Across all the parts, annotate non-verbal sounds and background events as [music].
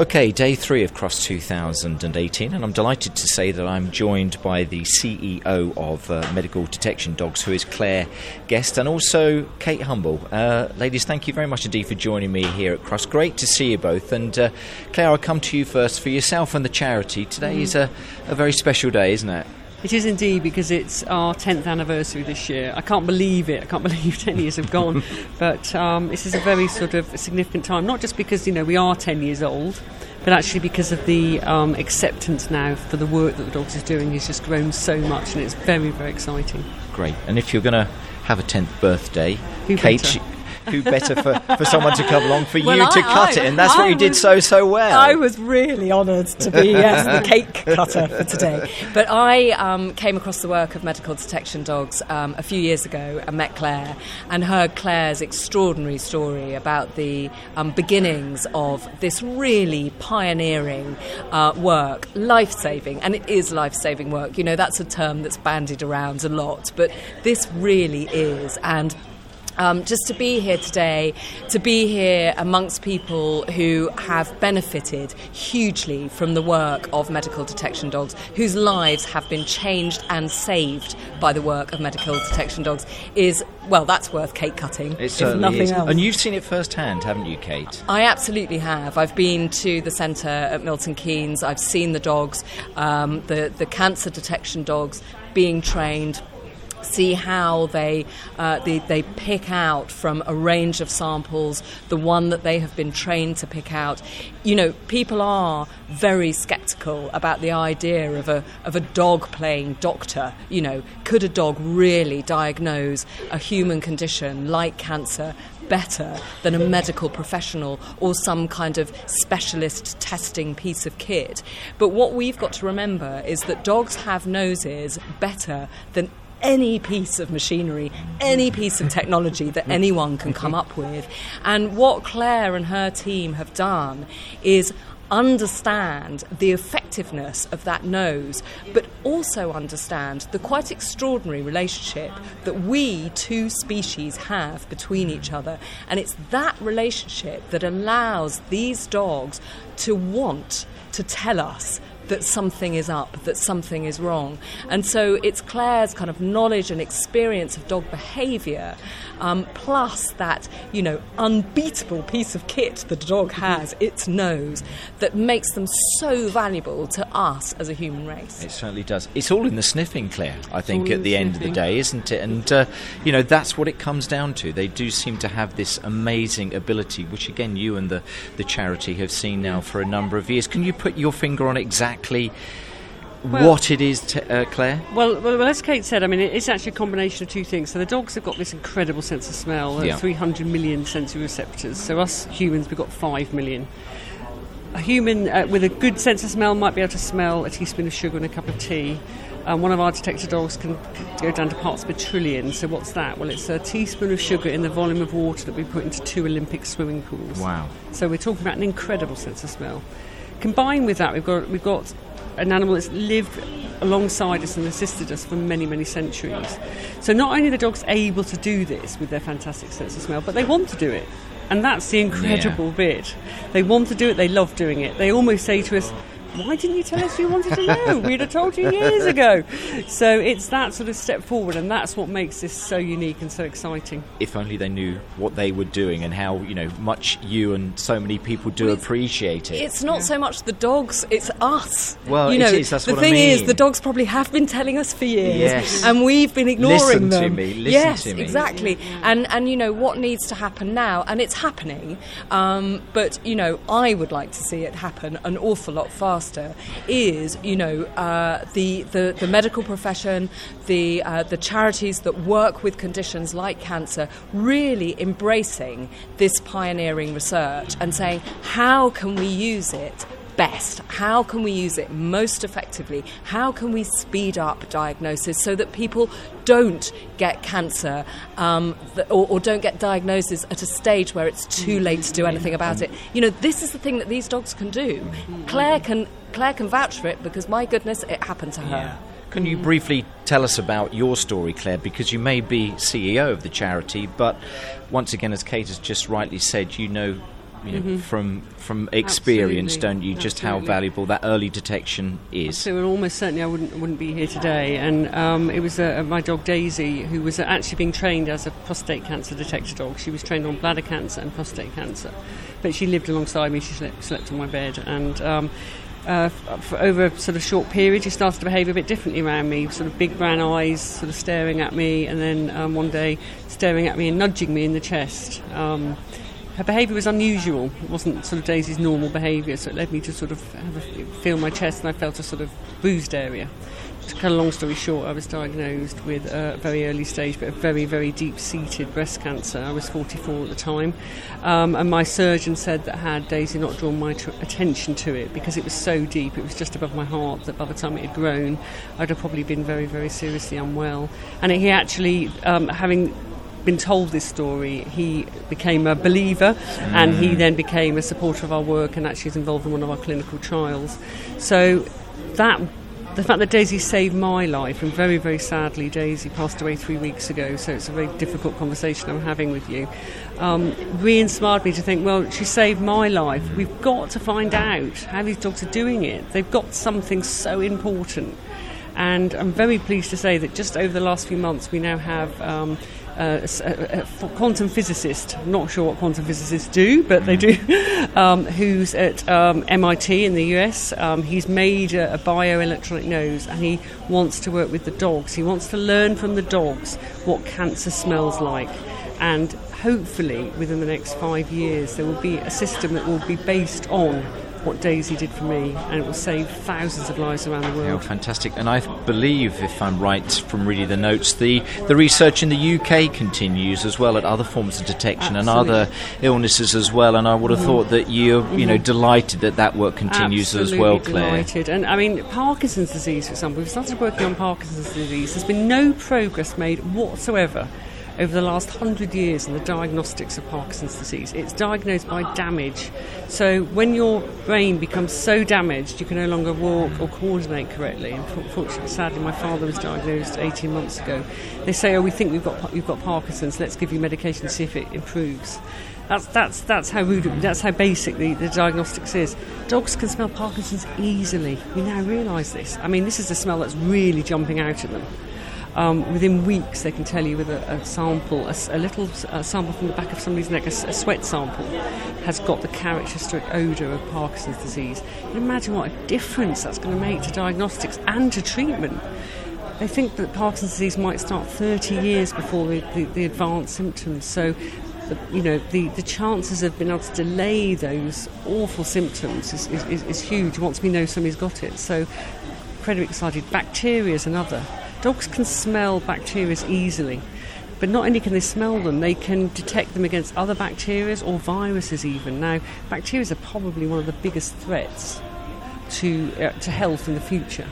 Okay, day three of Crufts 2018, and I'm delighted to say that I'm joined by the CEO of uh, Medical Detection Dogs, who is Claire Guest, and also Kate Humble. Uh, ladies, thank you very much indeed for joining me here at Crufts. Great to see you both. And uh, Claire, I'll come to you first for yourself and the charity. Today mm. is a, a very special day, isn't it? It is indeed because it's our 10th anniversary this year. I can't believe it. I can't [laughs] believe 10 years have gone. [laughs] but um, this is a very sort of significant time, not just because, you know, we are 10 years old, but actually because of the um, acceptance now for the work that the Dogs is doing has just grown so much and it's very, very exciting. Great. And if you're going to have a 10th birthday, Who Kate, who better for, for someone to come along for well, you I, to cut I, it? And that's I what you was, did so, so well. I was really honoured to be yes, the [laughs] cake cutter for today. But I um, came across the work of medical detection dogs um, a few years ago and met Claire and heard Claire's extraordinary story about the um, beginnings of this really pioneering uh, work, life saving, and it is life saving work. You know, that's a term that's bandied around a lot, but this really is. And um, just to be here today, to be here amongst people who have benefited hugely from the work of medical detection dogs, whose lives have been changed and saved by the work of medical detection dogs, is well, that's worth cake cutting. It certainly nothing is. Else. And you've seen it firsthand, haven't you, Kate? I absolutely have. I've been to the centre at Milton Keynes. I've seen the dogs, um, the the cancer detection dogs being trained see how they, uh, they, they pick out from a range of samples the one that they have been trained to pick out. You know, people are very sceptical about the idea of a, of a dog playing doctor. You know, could a dog really diagnose a human condition like cancer better than a medical professional or some kind of specialist testing piece of kit. But what we've got to remember is that dogs have noses better than any piece of machinery, any piece of technology that mm-hmm. anyone can come mm-hmm. up with. And what Claire and her team have done is understand the effectiveness of that nose, but also understand the quite extraordinary relationship that we, two species, have between each other. And it's that relationship that allows these dogs to want to tell us that something is up, that something is wrong. And so it's Claire's kind of knowledge and experience of dog behaviour, um, plus that, you know, unbeatable piece of kit that a dog has, its nose, that makes them so valuable to us as a human race. It certainly does. It's all in the sniffing, Claire, I think, at the end of the day, isn't it? And, uh, you know, that's what it comes down to. They do seem to have this amazing ability, which, again, you and the, the charity have seen now for a number of years. Can you put your finger on exactly exactly well, what it is, t- uh, Claire? Well, well, as Kate said, I mean, it's actually a combination of two things. So the dogs have got this incredible sense of smell, uh, yeah. 300 million sensory receptors. So us humans, we've got 5 million. A human uh, with a good sense of smell might be able to smell a teaspoon of sugar in a cup of tea. Um, one of our detector dogs can go down to parts per trillion. So what's that? Well, it's a teaspoon of sugar in the volume of water that we put into two Olympic swimming pools. Wow! So we're talking about an incredible sense of smell. Combined with that, we've got we've got an animal that's lived alongside us and assisted us for many, many centuries. So not only are the dogs able to do this with their fantastic sense of smell, but they want to do it. And that's the incredible yeah. bit. They want to do it, they love doing it. They almost say to us, why didn't you tell us you wanted to know? We'd have told you years ago. So it's that sort of step forward, and that's what makes this so unique and so exciting. If only they knew what they were doing and how you know much you and so many people do well, appreciate it. It's not yeah. so much the dogs; it's us. Well, you know, it is. That's the what thing I mean. is, the dogs probably have been telling us for years, yes. and we've been ignoring Listen them. To me. Listen yes, to me. exactly. And and you know what needs to happen now, and it's happening. Um, but you know, I would like to see it happen an awful lot faster. Is is, you know, uh, the, the, the, medical profession, the, uh, the charities that work with conditions like cancer, really embracing this pioneering research and saying, how can we use it best? How can we use it most effectively? How can we speed up diagnosis so that people don't get cancer um, or, or, don't get diagnosis at a stage where it's too late to do anything about it? You know, this is the thing that these dogs can do. Claire can Claire can vouch for it because my goodness, it happened to her. Yeah. Can you briefly tell us about your story, Claire? Because you may be CEO of the charity, but once again, as Kate has just rightly said, you know you know, from from experience, Mm-hmm. Absolutely. don't you? Just how valuable that early detection is. So almost certainly I wouldn't wouldn't be here today. And um, it was uh, my dog Daisy who was actually being trained as a prostate cancer detector dog. She was trained on bladder cancer and prostate cancer, but she lived alongside me. She slept, slept on my bed, and um, uh, for over a sort of short period, she started to behave a bit differently around me. Sort of big brown eyes, sort of staring at me, and then um, one day staring at me and nudging me in the chest. Um, her behaviour was unusual. It wasn't sort of Daisy's normal behaviour, so it led me to sort of a, feel my chest, and I felt a sort of bruised area. To cut a long story short, I was diagnosed with a very early stage, but a very, very deep-seated breast cancer. I was 44 at the time, um, and my surgeon said that had Daisy not drawn my tr- attention to it, because it was so deep, it was just above my heart, that by the time it had grown, I'd have probably been very, very seriously unwell. And he actually, um, having been told this story, he became a believer and he then became a supporter of our work and actually is involved in one of our clinical trials. So that the fact that Daisy saved my life, and very, very sadly, Daisy passed away three weeks ago, so it's a very difficult conversation I'm having with you, um, re inspired me to think, well, she saved my life. We've got to find out how these dogs are doing it. They've got something so important. And I'm very pleased to say that just over the last few months, we now have um, a, a, a quantum physicist, not sure what quantum physicists do, but they do, [laughs] um, who's at um, MIT in the US. Um, he's made a, a bioelectronic nose and he wants to work with the dogs. He wants to learn from the dogs what cancer smells like. And hopefully, within the next five years, there will be a system that will be based on what Daisy did for me, and it will save thousands of lives around the Oh, world. fantastic! And I believe, if I'm right from reading the notes, the, the research in the UK continues as well at other forms of detection and other illnesses as well. And I would have mm. thought that you're, you know, mm-hmm. delighted that that work continues Absolutely as well, Claire. Delighted. And I mean, Parkinson's disease, for example, we've started working on Parkinson's disease. There's been no progress made whatsoever over the last hundred years in the diagnostics of Parkinson's disease. It's diagnosed by damage. So when your brain becomes so damaged, you can no longer walk or coordinate correctly. And for- fortunately, sadly, my father was diagnosed 18 months ago. They say, "Oh, we think we've got you've got Parkinson's. Let's give you medication to see if it improves." That's that's that's how rude, that's how basic the, the diagnostics is. Dogs can smell Parkinson's easily. We now realise this. I mean, this is a smell that's really jumping out at them. Um, within weeks, they can tell you with a, a sample, a little s- a sample from the back of somebody's neck, a, sweat sample, has got the characteristic odour of Parkinson's disease. Imagine what a difference that's going to make to diagnostics and to treatment. They think that Parkinson's disease might start 30 years before the, the, the advanced symptoms. So, the, you know, the, the chances of being able to delay those awful symptoms is, is, is huge once we know somebody's got it. So, incredibly excited. Bacteria is another. Dogs can smell bacteria easily. But not only can they smell them, they can detect them against other bacteria or viruses even. Now, bacteria are probably one of the biggest threats to, uh, to health in the future.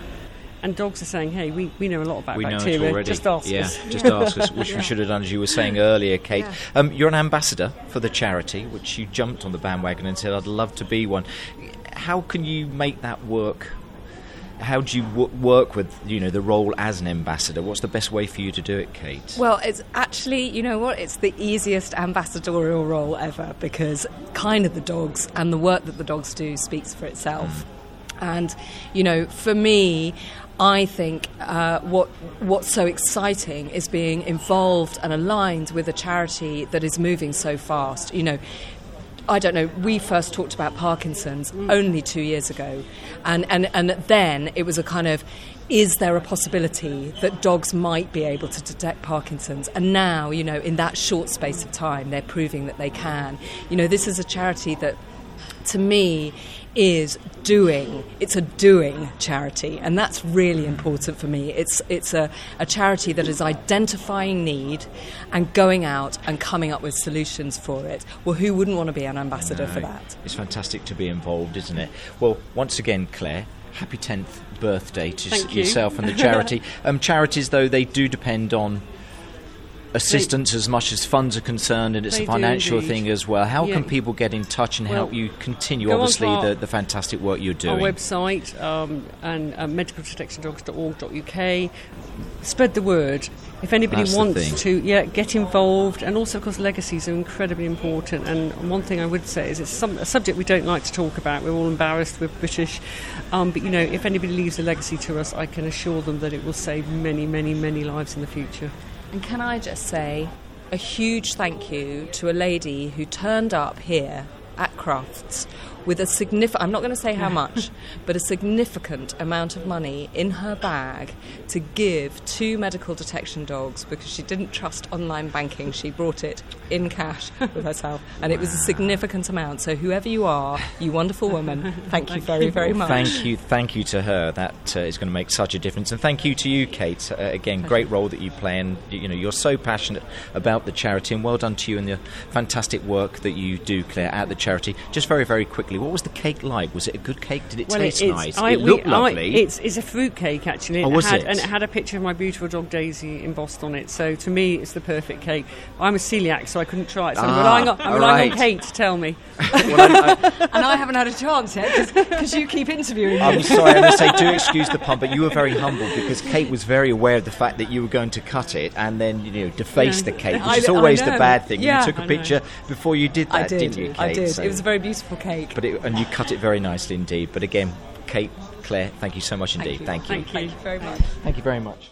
And dogs are saying, hey, we, we know a lot about We bacteria, just ask yeah, us. [laughs] just ask us, which we should have done, as you were saying earlier, Kate. Yeah. Um, you're an ambassador for the charity, which you jumped on the bandwagon and said, "I'd love to be one." How can you make that work? How do you w- work with, you know, the role as an ambassador? What's the best way for you to do it, Kate? Well, it's actually, you know what? It's the easiest ambassadorial role ever because kind of the dogs and the work that the dogs do speaks for itself. And, you know, for me, I think uh, what what's so exciting is being involved and aligned with a charity that is moving so fast. You know, I don't know. We first talked about Parkinson's mm. only two years ago, and, and and then it was a kind of. Is there a possibility that dogs might be able to detect Parkinson's? And now, you know, in that short space of time, they're proving that they can. You know, this is a charity that to me is doing it's a doing charity and that's really important for me it's it's a, a charity that is identifying need and going out and coming up with solutions for it well who wouldn't want to be an ambassador for that It's fantastic to be involved, isn't it? Well, once again, Claire, happy 10th birthday to s- Thank you. yourself and the charity. [laughs] um, charities, though, they do depend on assistance as much as funds are concerned, and it's a financial thing as well. How Yeah. can people get in touch and Well, help you continue, go on to obviously, our- the, the fantastic work you're doing? Our website um, and uh, medicaldetectiondogs.org.uk. Spread the word. if anybody That's wants to, yeah, get involved. And also, of course, legacies are incredibly important. And one thing I would say is it's some, a subject we don't like to talk about. We're all embarrassed. We're British, um, but you know, if anybody leaves a legacy to us, I can assure them that it will save many, many, many lives in the future. And can I just say a huge thank you to a lady who turned up here at Crufts with a significant, I'm not going to say how much, [laughs] but a significant amount of money in her bag to give to medical detection dogs because she didn't trust online banking. She brought it in cash [laughs] with herself, and it was a significant amount. So, whoever you are, you wonderful woman, [laughs] thank you very, very much. Thank you, thank you to her. That uh, is going to make such a difference, and thank you to you, Kate. Uh, again, great role that you play, and you know you're so passionate about the charity, and well done to you and the fantastic work that you do, Claire, at the charity. Just very, very quickly, what was the cake like? Was it a good cake? Did it taste it's, nice? I- it we- looked I- lovely. it's, it's a fruit cake, actually. Oh, was had, it? And it had a picture of my beautiful dog Daisy embossed on it. So to me, it's the perfect cake. I'm a celiac, so I couldn't try it. So I'm Ah, relying, on, I'm relying right. on Kate to tell me. [laughs] [laughs] Well, I- I- and I haven't had a chance yet because you keep interviewing me. I'm sorry, I'm going to say do [laughs] excuse the pun, but you were very humble because Kate was very aware of the fact that you were going to cut it and then you know deface Yeah. the cake, I- which is always the bad thing. Yeah. you took a picture before you did that, I did. not you, Kate? I did. So- It was a very beautiful cake. but it, and you cut it very nicely indeed. But again, Kate, Claire, thank you so much indeed. you. Thank you. Thank Thank you very much. Thank you very much.